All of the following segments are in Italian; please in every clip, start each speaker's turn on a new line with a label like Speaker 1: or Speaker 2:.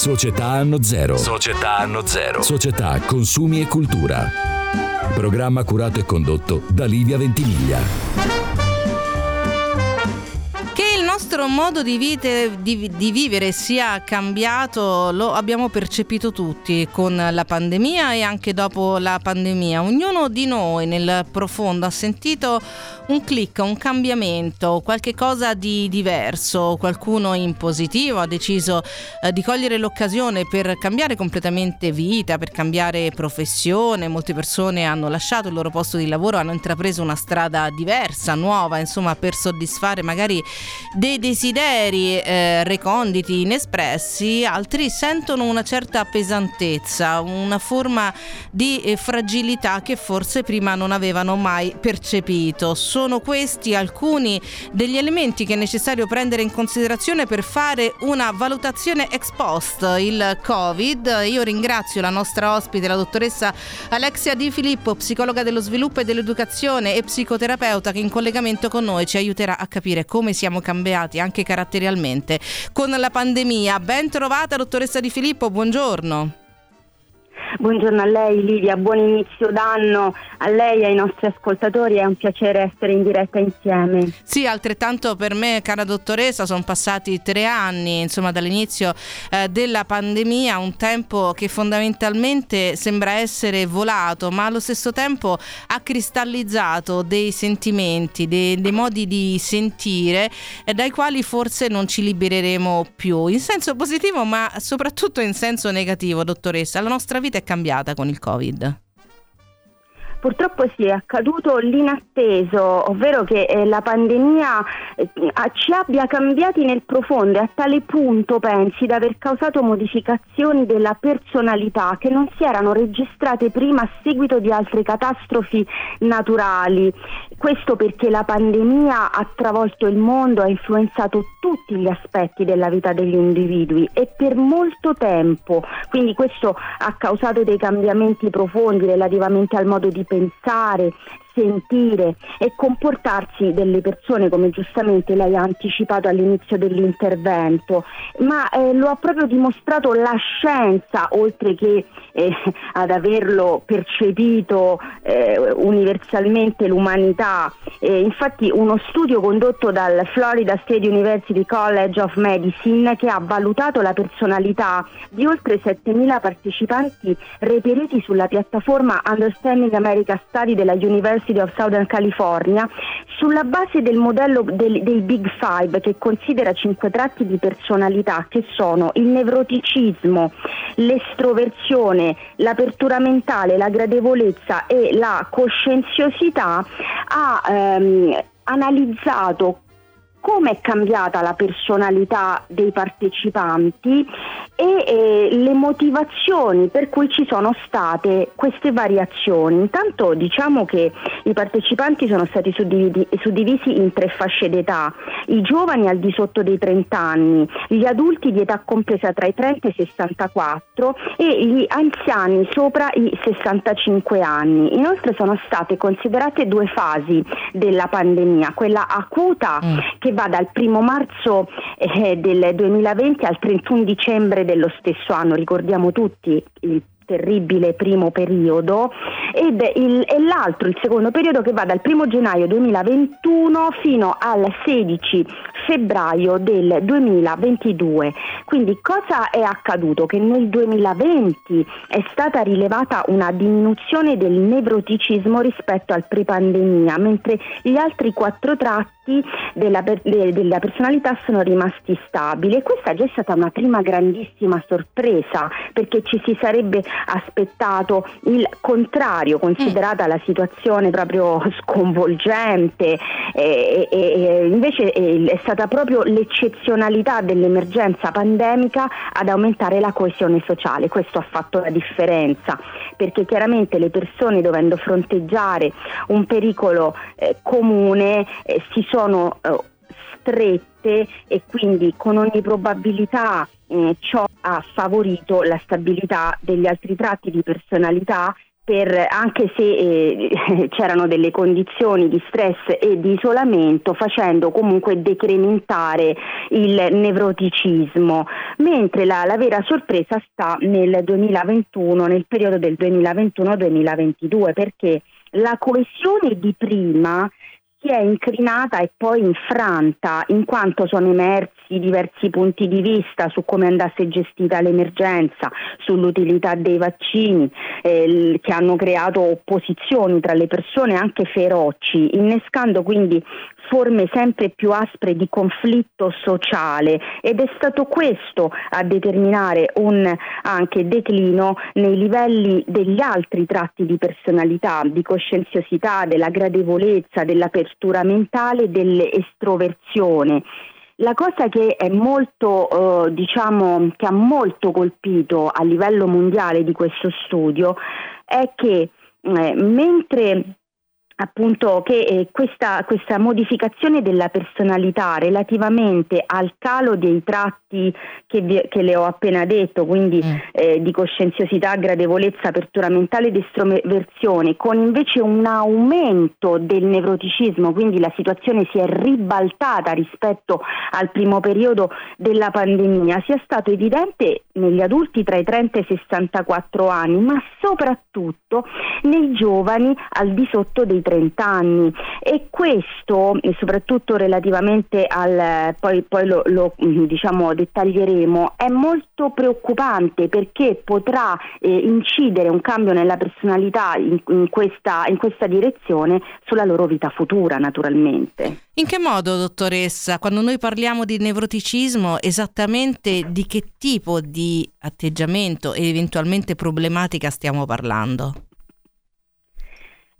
Speaker 1: Società Anno Zero. Società Anno Zero. Società Consumi e Cultura. Programma curato e condotto da Livia Ventimiglia
Speaker 2: nostro modo di, vite, di, di, vivere sia cambiato lo abbiamo percepito tutti con la pandemia e anche dopo la pandemia. Ognuno di noi nel profondo ha sentito un click, un cambiamento, qualche cosa di diverso. Qualcuno in positivo ha deciso eh, di cogliere l'occasione per cambiare completamente vita, per cambiare professione. Molte persone hanno lasciato il loro posto di lavoro, hanno intrapreso una strada diversa, nuova, insomma, per soddisfare magari dei desideri eh, reconditi, inespressi, altri sentono una certa pesantezza, una forma di eh, fragilità che forse prima non avevano mai percepito. Sono questi alcuni degli elementi che è necessario prendere in considerazione per fare una valutazione ex post il Covid. Io ringrazio la nostra ospite, la dottoressa Alexia Di Filippo, psicologa dello sviluppo e dell'educazione e psicoterapeuta che in collegamento con noi ci aiuterà a capire come siamo cambiati cambiati anche caratterialmente con la pandemia. Ben trovata dottoressa Di Filippo, buongiorno.
Speaker 3: Buongiorno a lei Livia, buon inizio d'anno a lei e ai nostri ascoltatori, è un piacere essere in diretta insieme.
Speaker 2: Sì, altrettanto per me, cara dottoressa, sono passati tre anni insomma, dall'inizio eh, della pandemia, un tempo che fondamentalmente sembra essere volato, ma allo stesso tempo ha cristallizzato dei sentimenti, dei, dei modi di sentire eh, dai quali forse non ci libereremo più, in senso positivo ma soprattutto in senso negativo, dottoressa. La nostra vita è cambiata con il Covid?
Speaker 3: Purtroppo sì, è accaduto l'inatteso, ovvero che eh, la pandemia eh, ci abbia cambiati nel profondo e a tale punto pensi di aver causato modificazioni della personalità che non si erano registrate prima a seguito di altre catastrofi naturali. Questo perché la pandemia ha travolto il mondo, ha influenzato tutti gli aspetti della vita degli individui e per molto tempo. Quindi questo ha causato dei cambiamenti profondi relativamente al modo di pensare, sentire e comportarsi delle persone come giustamente lei ha anticipato all'inizio dell'intervento, ma eh, lo ha proprio dimostrato la scienza oltre che eh, ad averlo percepito eh, universalmente l'umanità. infatti uno studio condotto dal Florida State University College of Medicine che ha valutato la personalità di oltre 7.000 partecipanti reperiti sulla piattaforma Understanding America Study della University University of Southern California sulla base del modello del, dei Big Five che considera cinque tratti di personalità che sono il nevroticismo, l'estroversione, l'apertura mentale, la gradevolezza e la coscienziosità ha ehm, analizzato come è cambiata la personalità dei partecipanti e eh, le motivazioni per cui ci sono state queste variazioni. Intanto diciamo che i partecipanti sono stati suddivisi, suddivisi in tre fasce d'età, i giovani al di sotto dei 30 anni, gli adulti di età compresa tra i 30 e i 64 e gli anziani sopra i 65 anni. Inoltre sono state considerate due fasi della pandemia, quella acuta mm. che va dal 1 marzo eh, del 2020 al 31 dicembre dello stesso anno, ricordiamo tutti il terribile primo periodo ed il, e l'altro, il secondo periodo che va dal 1 gennaio 2021 fino al 16 febbraio del 2022. Quindi cosa è accaduto? Che nel 2020 è stata rilevata una diminuzione del nevroticismo rispetto al pre-pandemia, mentre gli altri quattro tratti della, della, personalità sono rimasti stabili e questa già è stata una prima grandissima sorpresa perché ci si sarebbe aspettato il contrario considerata la situazione proprio sconvolgente e, e, e invece è stata proprio l'eccezionalità dell'emergenza pandemica ad aumentare la coesione sociale. Questo ha fatto la differenza perché chiaramente le persone dovendo fronteggiare un pericolo eh, comune eh, si sono eh, strette e quindi con ogni probabilità eh, ciò ha favorito la stabilità degli altri tratti di personalità per, anche se eh, c'erano delle condizioni di stress e di isolamento, facendo comunque decrementare il nevroticismo, mentre la, la vera sorpresa sta nel 2021, nel periodo del 2021-2022, perché la coesione di prima si è incrinata e poi infranta in quanto sono emersi diversi punti di vista su come andasse gestita l'emergenza, sull'utilità dei vaccini, eh, che hanno creato opposizioni tra le persone anche feroci, innescando quindi forme sempre più aspre di conflitto sociale ed è stato questo a determinare un anche declino nei livelli degli altri tratti di personalità, di coscienziosità, della gradevolezza, dell'apertura mentale, dell'estroversione. La cosa che è molto, eh, diciamo, che ha molto colpito a livello mondiale di questo studio è che eh, mentre appunto che eh, questa, questa, modificazione della personalità relativamente al calo dei tratti che, vi, che le ho appena detto, quindi mm. eh, di coscienziosità, gradevolezza, apertura mentale ed estroversione, con invece un aumento del nevroticismo, quindi la situazione si è ribaltata rispetto al primo periodo della pandemia, sia stato evidente negli adulti tra i 30 e i 64 anni, ma soprattutto nei giovani al di sotto dei 30 anni e questo soprattutto relativamente al poi, poi lo, lo diciamo, dettaglieremo è molto preoccupante perché potrà eh, incidere un cambio nella personalità in, in, questa, in questa direzione sulla loro vita futura naturalmente.
Speaker 2: In che modo, dottoressa, quando noi parliamo di nevroticismo, esattamente di che tipo di atteggiamento e eventualmente problematica stiamo parlando?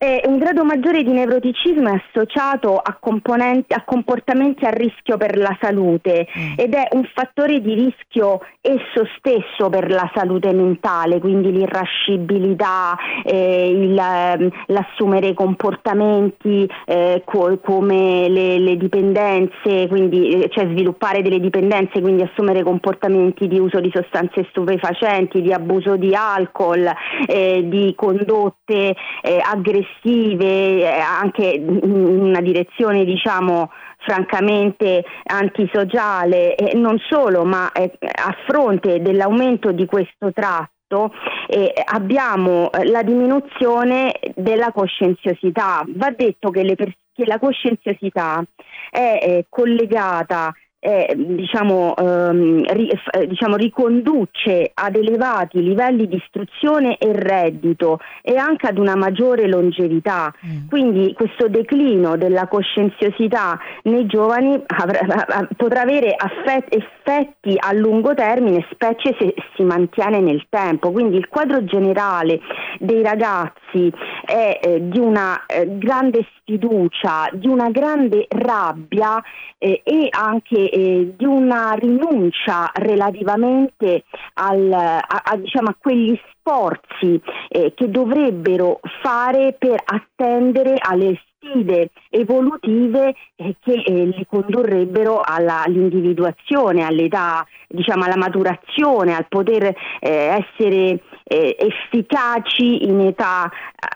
Speaker 3: Eh, un grado maggiore di nevroticismo è associato a, a, comportamenti a rischio per la salute mm. ed è un fattore di rischio esso stesso per la salute mentale, quindi l'irascibilità, eh, il, ehm, l'assumere comportamenti eh, co- come le, le, dipendenze, quindi, eh, cioè sviluppare delle dipendenze, quindi assumere comportamenti di uso di sostanze stupefacenti, di abuso di alcol, eh, di condotte eh, aggressive aggressive, eh, anche in una direzione diciamo francamente antisociale e non solo, ma eh, a fronte dell'aumento di questo tratto eh, abbiamo la diminuzione della coscienziosità. Va detto che, pers- che la coscienziosità è eh, collegata eh, diciamo, ehm, ri, eh, diciamo, riconduce ad elevati livelli di istruzione e reddito e anche ad una maggiore longevità. Mm. Quindi questo declino della coscienziosità nei giovani avrà, potrà avere affetti, effetti a lungo termine, specie se si mantiene nel tempo. Quindi il quadro generale dei ragazzi è eh, di una eh, grande sfiducia, di una grande rabbia eh, e anche di una rinuncia relativamente al, a, a, diciamo, a quegli sforzi eh, che dovrebbero fare per attendere alle sfide evolutive eh, che eh, li condurrebbero alla, all'individuazione, all'età, diciamo alla maturazione, al poter eh, essere eh, efficaci in età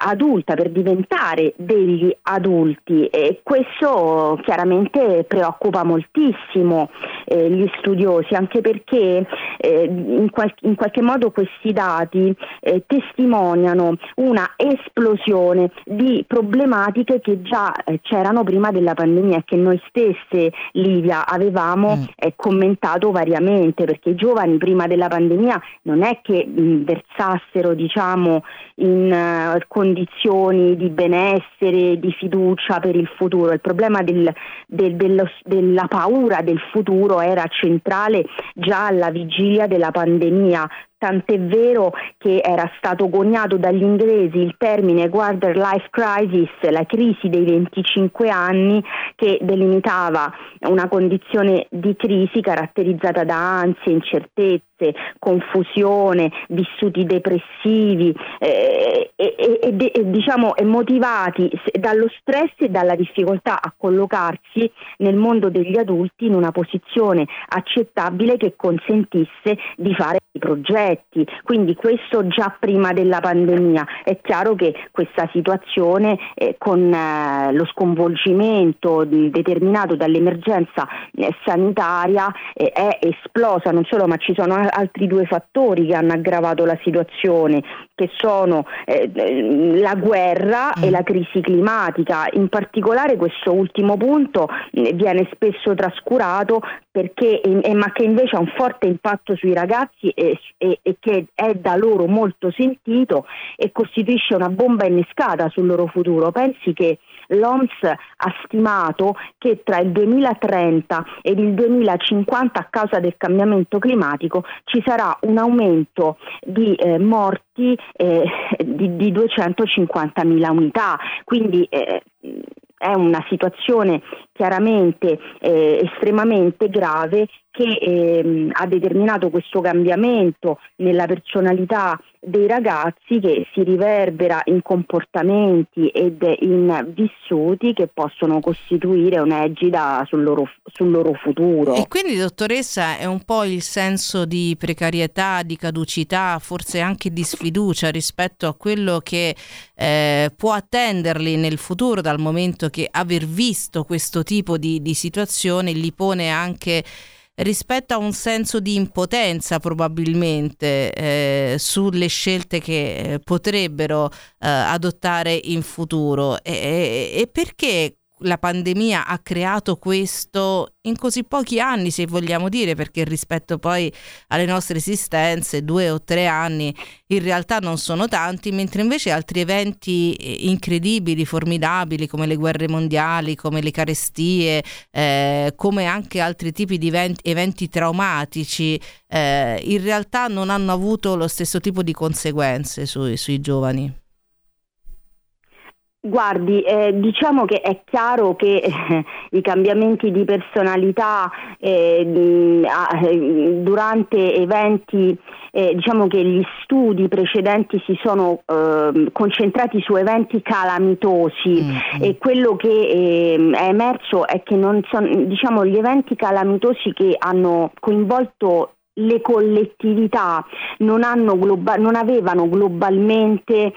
Speaker 3: adulta per diventare degli adulti e questo chiaramente preoccupa moltissimo eh, gli studiosi anche perché eh, in, qual- in, qualche modo questi dati eh, testimoniano una esplosione di problematiche che già eh, c'erano prima della pandemia e che noi stesse Livia avevamo mm. Eh, commentato variamente perché i giovani prima della pandemia non è che mh, versassero diciamo in uh, condizioni di benessere, di fiducia per il futuro. Il problema del, del, dello, della paura del futuro era centrale già alla vigilia della pandemia, tant'è vero che era stato coniato dagli inglesi il termine Quarter Life Crisis, la crisi dei 25 anni, che delimitava una condizione di crisi caratterizzata da ansie, incertezze, angosce, confusione, vissuti depressivi eh, e, e, e, diciamo, motivati dallo stress e dalla difficoltà a collocarsi nel mondo degli adulti in una posizione accettabile che consentisse di fare i progetti. Quindi questo già prima della pandemia. È chiaro che questa situazione eh, con eh, lo sconvolgimento determinato dall'emergenza eh, sanitaria eh, è esplosa non solo ma ci sono altri due fattori che hanno aggravato la situazione che sono eh, la guerra mm. e la crisi climatica. In particolare questo ultimo punto viene spesso trascurato perché, eh, ma che invece ha un forte impatto sui ragazzi e, e, e, che è da loro molto sentito e costituisce una bomba innescata sul loro futuro. Pensi che l'OMS ha stimato che tra il 2030 ed il 2050 a causa del cambiamento climatico ci sarà un aumento di eh, morti eh, di, di 250.000 unità. Quindi eh, è una situazione chiaramente eh, estremamente grave che ehm, ha determinato questo cambiamento nella personalità dei ragazzi che si riverbera in comportamenti ed in vissuti che possono costituire un'egida sul loro, sul loro futuro.
Speaker 2: E quindi dottoressa è un po' il senso di precarietà, di caducità, forse anche di sfiducia rispetto a quello che eh, può attenderli nel futuro dal momento che aver visto questo tipo di, di situazione li pone anche rispetto a un senso di impotenza probabilmente eh, sulle scelte che eh, potrebbero eh, adottare in futuro. E, e, e perché la pandemia ha creato questo in così pochi anni, se vogliamo dire, perché rispetto poi alle nostre esistenze, due o tre anni in realtà non sono tanti, mentre invece altri eventi eh, incredibili, formidabili, come le guerre mondiali, come le carestie, eh, come anche altri tipi di eventi, eventi traumatici, eh, in realtà non hanno avuto lo stesso tipo di conseguenze sui, sui giovani.
Speaker 3: Guardi, eh, diciamo che è chiaro che eh, i cambiamenti di personalità eh, eh durante eventi, eh, diciamo che gli studi precedenti si sono ehm, concentrati su eventi calamitosi mm-hmm. e quello che ehm, è emerso è che non sono, diciamo, gli eventi calamitosi che hanno coinvolto le collettività non, globa- non avevano globalmente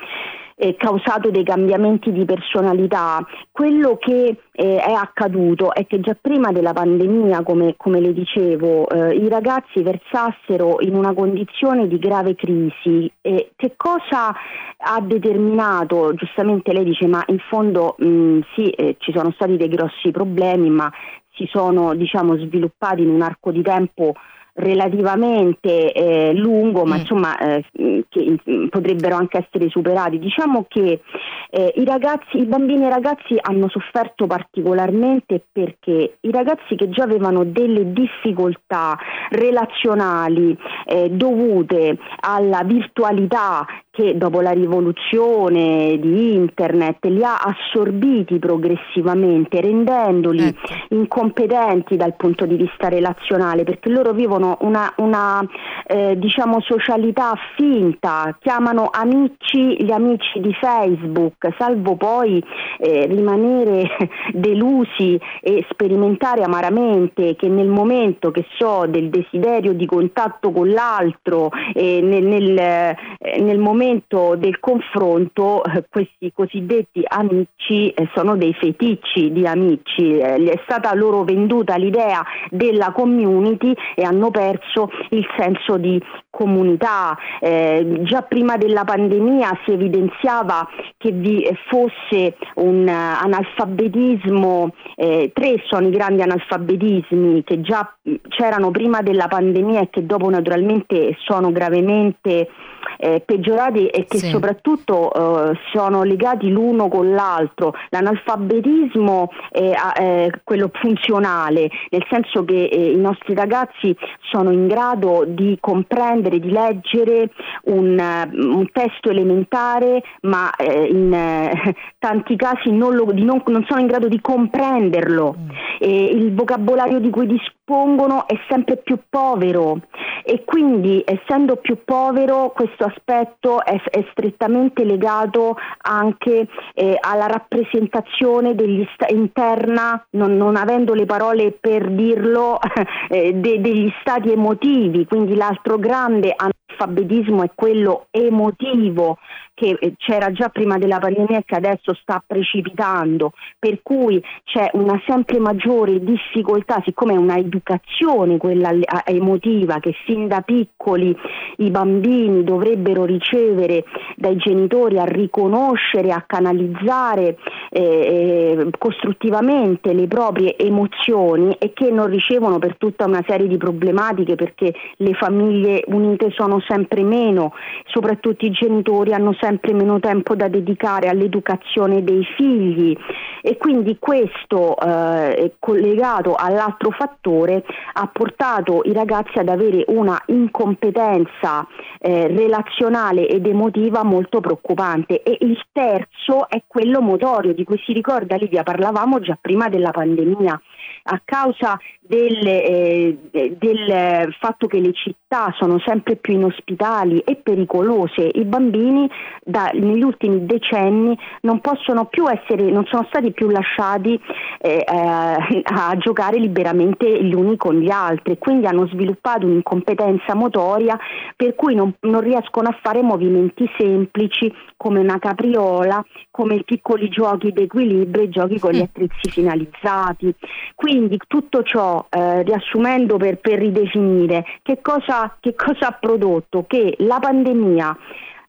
Speaker 3: eh, causato dei cambiamenti di personalità. Quello che eh, è accaduto è che già prima della pandemia, come, come le dicevo, eh, i ragazzi versassero in una condizione di grave crisi. che cosa ha determinato? Giustamente lei dice, ma in fondo mh, sì, eh, ci sono stati dei grossi problemi, ma si sono diciamo, sviluppati in un arco di tempo relativamente eh, lungo, ma mm. insomma eh, che potrebbero anche essere superati. Diciamo che eh, i ragazzi, i bambini e i ragazzi hanno sofferto particolarmente perché i ragazzi che già avevano delle difficoltà relazionali eh, dovute alla virtualità che dopo la rivoluzione di internet li ha assorbiti progressivamente, rendendoli ecco. incompetenti dal punto di vista relazionale, perché loro vivono una, una eh, diciamo socialità finta, chiamano amici gli amici di Facebook, salvo poi eh, rimanere delusi e sperimentare amaramente che nel momento che so del desiderio di contatto con l'altro, eh, nel, nel, eh, nel momento momento del confronto eh, questi cosiddetti amici eh, sono dei feticci di amici, eh, è stata loro venduta l'idea della community e hanno perso il senso di comunità. Eh, già prima della pandemia si evidenziava che vi fosse un analfabetismo, tre sono i grandi analfabetismi che già c'erano prima della pandemia e che dopo naturalmente sono gravemente eh, peggiorati e che sì. soprattutto eh, sono legati l'uno con l'altro. L'analfabetismo è, è, quello funzionale, nel senso che eh, i nostri ragazzi sono in grado di comprendere di leggere un, un testo elementare, ma eh, in eh, tanti casi non, lo, non, non, sono in grado di comprenderlo. Mm. il vocabolario di cui dispongono è sempre più povero e quindi essendo più povero questo aspetto è, è strettamente legato anche eh, alla rappresentazione sta- interna, non, non, avendo le parole per dirlo, eh, de- degli stati emotivi, quindi l'altro grande analfabetismo è quello emotivo che eh, c'era già prima della pandemia e che adesso sta precipitando, per cui c'è una sempre maggiore difficoltà, siccome è una educazione quella emotiva che sin da piccoli i bambini dovrebbero ricevere dai genitori a riconoscere, a canalizzare eh, eh, costruttivamente le proprie emozioni e che non ricevono per tutta una serie di problematiche perché le famiglie unite sono sempre meno, soprattutto i genitori hanno sempre meno tempo da dedicare all'educazione dei figli. E quindi questo eh, collegato all'altro fattore ha portato i ragazzi ad avere una incompetenza eh, relazionale ed emotiva molto preoccupante. E il terzo è quello motorio di cui si ricorda Livia parlavamo già prima della pandemia a causa del, eh, del, fatto che le città sono sempre più inospitali e pericolose, i bambini da, negli ultimi decenni non possono più essere, non sono stati più lasciati eh, eh, a giocare liberamente gli uni con gli altri, quindi hanno sviluppato un'incompetenza motoria per cui non, non riescono a fare movimenti semplici come una capriola, come i piccoli giochi d'equilibrio, i giochi con gli attrezzi finalizzati. Quindi tutto ciò, eh, riassumendo per, per ridefinire, che cosa, che cosa, ha prodotto? Che la pandemia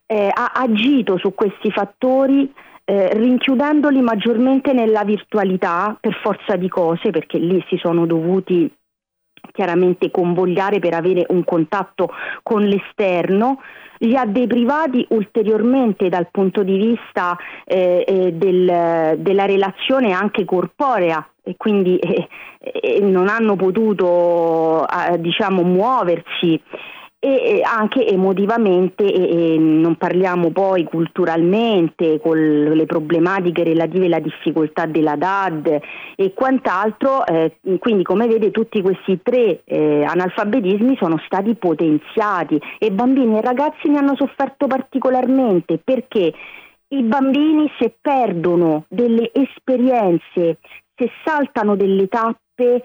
Speaker 3: eh, ha agito su questi fattori eh, rinchiudendoli maggiormente nella virtualità per forza di cose, perché lì si sono dovuti chiaramente convogliare per avere un contatto con l'esterno, li ha deprivati ulteriormente dal punto di vista eh, eh, del, della relazione anche corporea e quindi eh, eh non hanno potuto eh, diciamo, muoversi e anche emotivamente e non parliamo poi culturalmente con le problematiche relative alla difficoltà della DAD e quant'altro, eh, quindi come vede tutti questi tre eh, analfabetismi sono stati potenziati e bambini e ragazzi ne hanno sofferto particolarmente perché i bambini se perdono delle esperienze, se saltano delle tappe,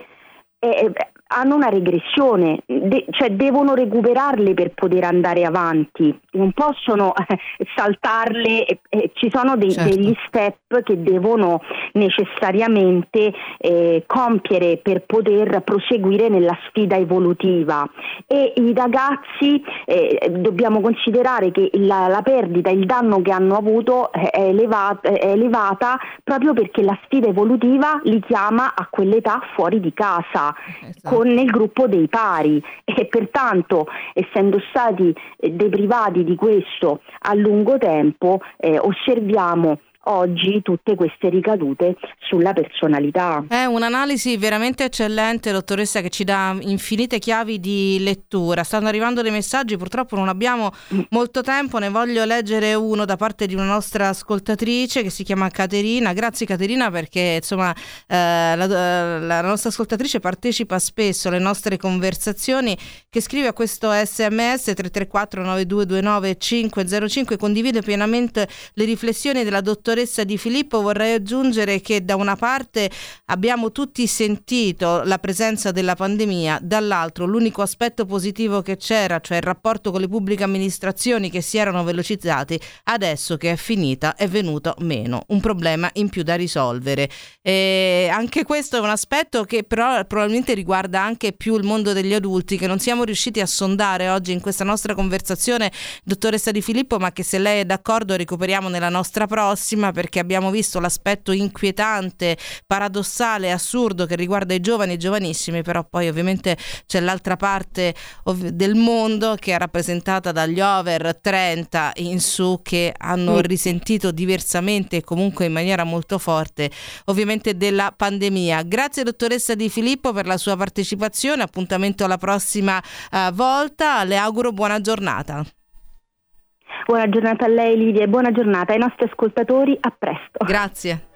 Speaker 3: eh, hanno una regressione, de- cioè devono recuperarle per poter andare avanti, non possono eh, saltarle, eh, eh, ci sono dei, certo. degli step che devono necessariamente eh, compiere per poter proseguire nella sfida evolutiva e i ragazzi eh, dobbiamo considerare che la, la, perdita, il danno che hanno avuto è elevata, è elevata proprio perché la sfida evolutiva li chiama a quell'età fuori di casa. Esatto con, nel gruppo dei pari. E pertanto essendo stati eh, deprivati di questo a lungo tempo eh, osserviamo oggi tutte queste ricadute sulla personalità.
Speaker 2: È un'analisi veramente eccellente, dottoressa, che ci dà infinite chiavi di lettura. Stanno arrivando dei messaggi, purtroppo non abbiamo molto tempo, ne voglio leggere uno da parte di una nostra ascoltatrice che si chiama Caterina. Grazie Caterina perché insomma eh, la, la nostra ascoltatrice partecipa spesso alle nostre conversazioni, che scrive a questo sms 334 9229 505 condivide pienamente le riflessioni della dottoressa dottoressa Di Filippo vorrei aggiungere che da una parte abbiamo tutti sentito la presenza della pandemia, dall'altro l'unico aspetto positivo che c'era, cioè il rapporto con le pubbliche amministrazioni che si erano velocizzati, adesso che è finita è venuto meno, un problema in più da risolvere. E anche questo è un aspetto che però probabilmente riguarda anche più il mondo degli adulti che non siamo riusciti a sondare oggi in questa nostra conversazione, dottoressa Di Filippo, ma che se lei è d'accordo recuperiamo nella nostra prossima prima perché abbiamo visto l'aspetto inquietante, paradossale, assurdo che riguarda i giovani e giovanissimi, però poi ovviamente c'è l'altra parte ov- del mondo che è rappresentata dagli over 30 in su che hanno risentito diversamente e comunque in maniera molto forte ovviamente della pandemia. Grazie dottoressa Di Filippo per la sua partecipazione, appuntamento alla prossima uh, volta, le auguro buona giornata.
Speaker 3: Buona giornata a lei Lidia e buona giornata ai nostri ascoltatori, a presto.
Speaker 2: Grazie.